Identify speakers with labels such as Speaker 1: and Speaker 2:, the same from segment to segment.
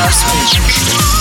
Speaker 1: house music.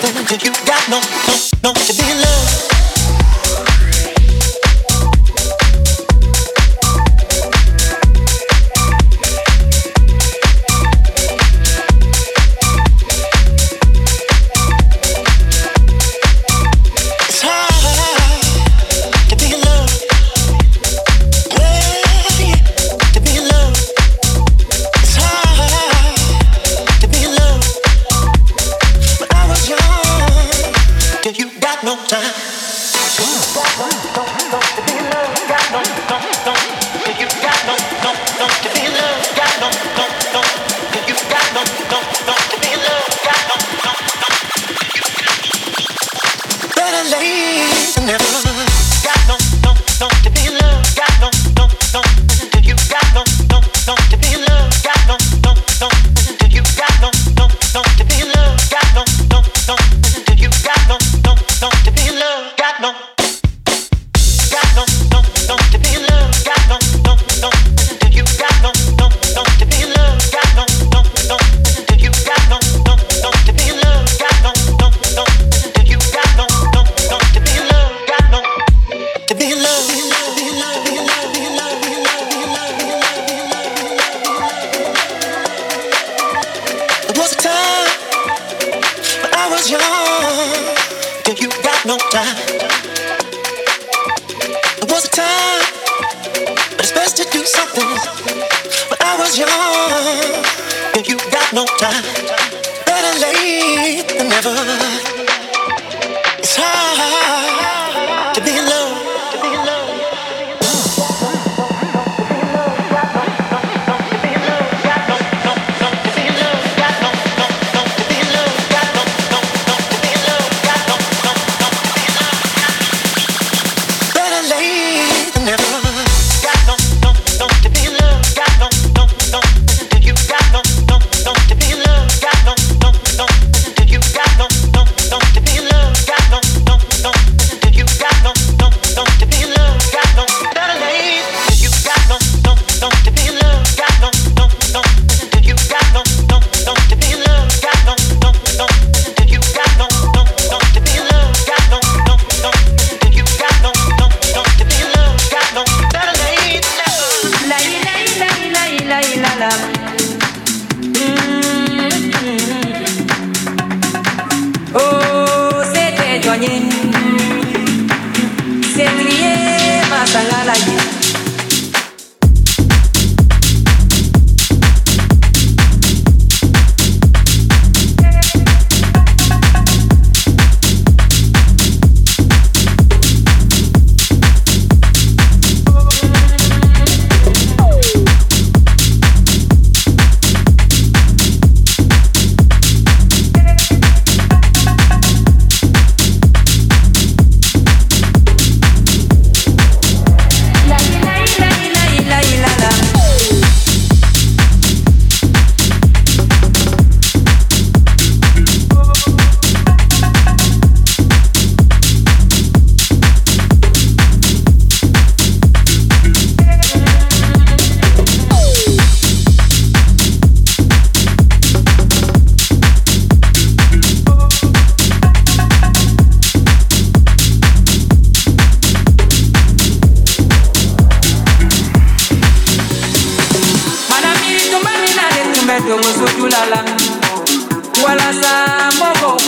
Speaker 2: Something till you got no, no, no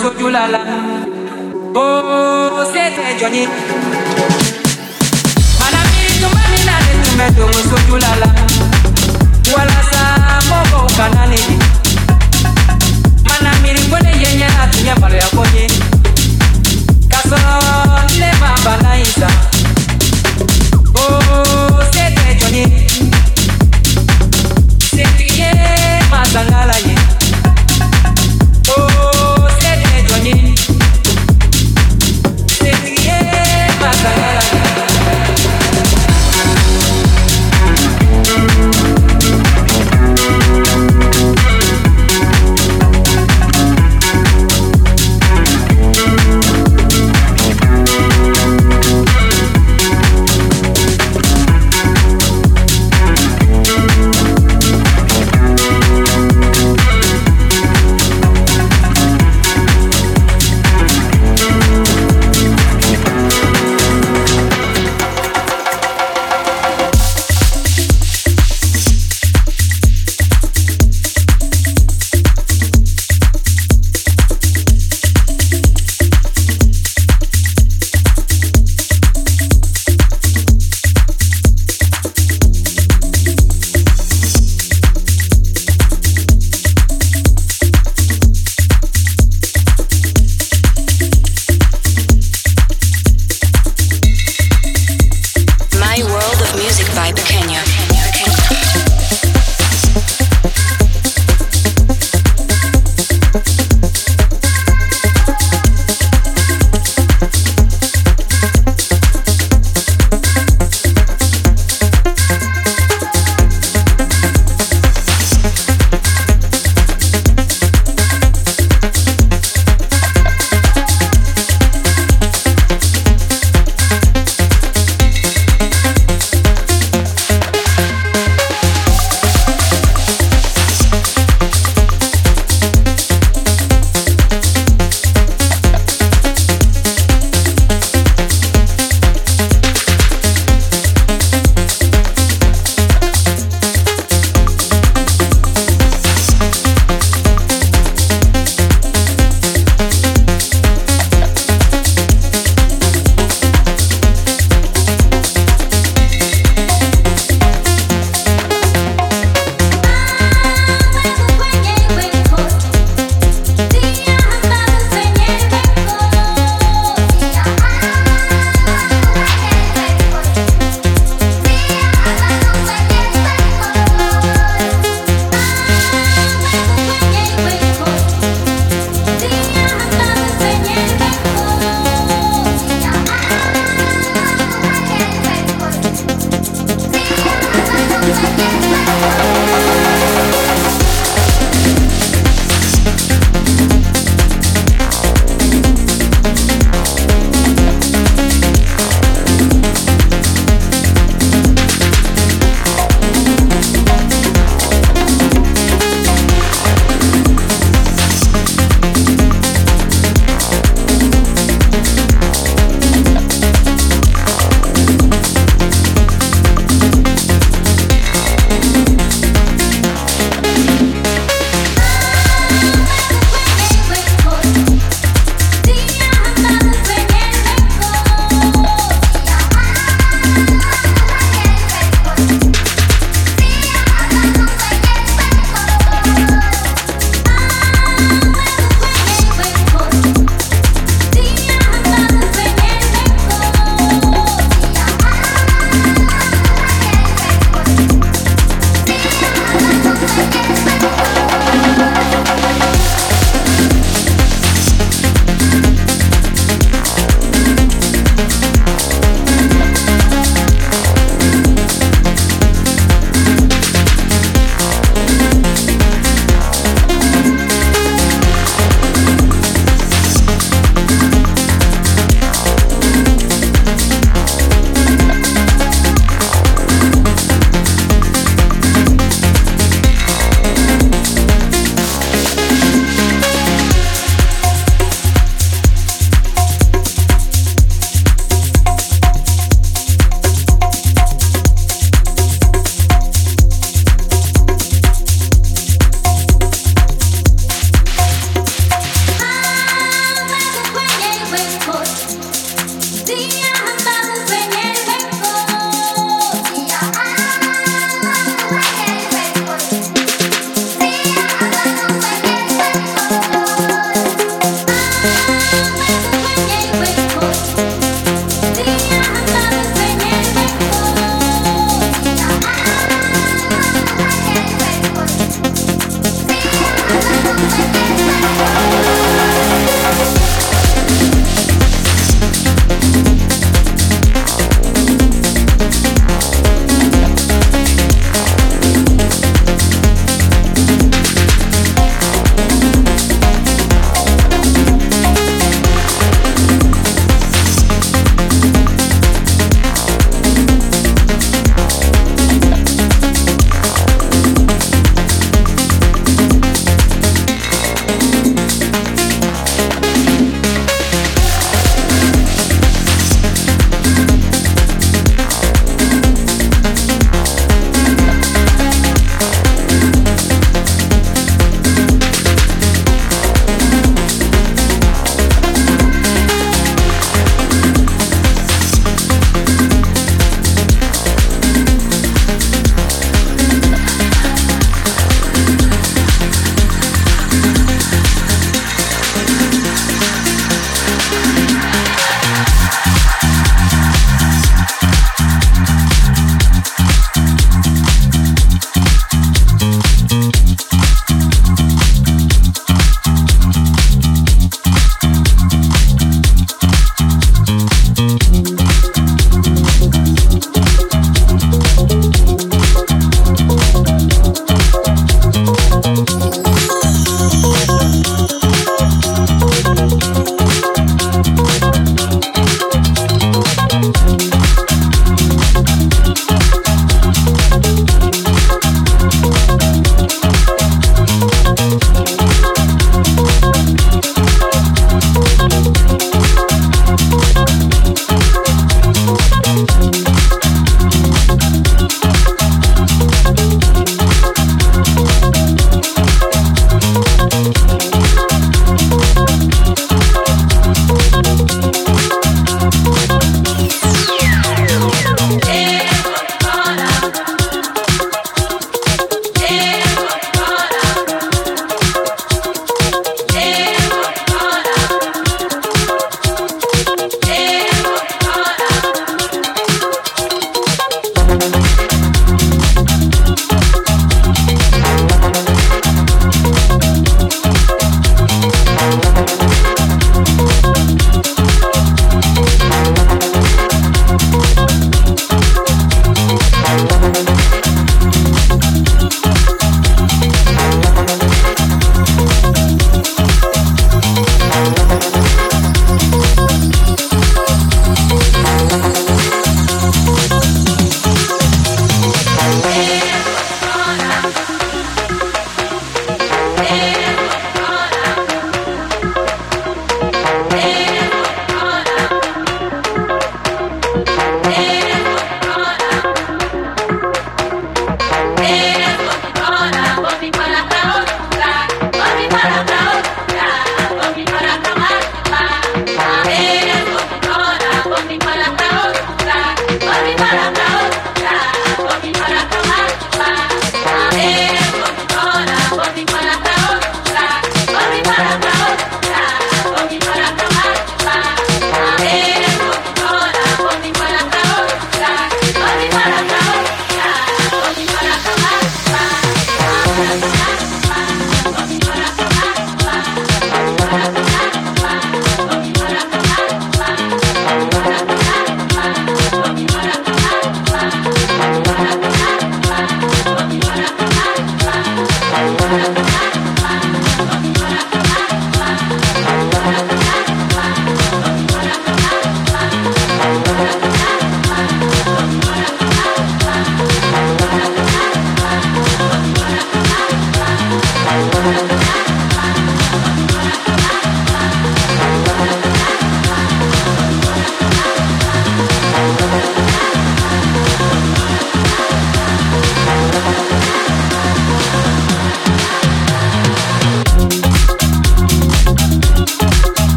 Speaker 3: sójú lálá ó ṣètò ẹjọ ni. màdàmí tó bá mi náà lè tún mẹ́tò mo sójú lálá Walasa lásà mọ́bọ̀ kàná nìyí. màdàmí kò lè yẹ yẹn láti yẹ bàrẹ̀ àkọ́yé kásán lè má bàlá yìí sá ó ṣètò ẹjọ ni. ṣètò yẹ má sàn lálàyé.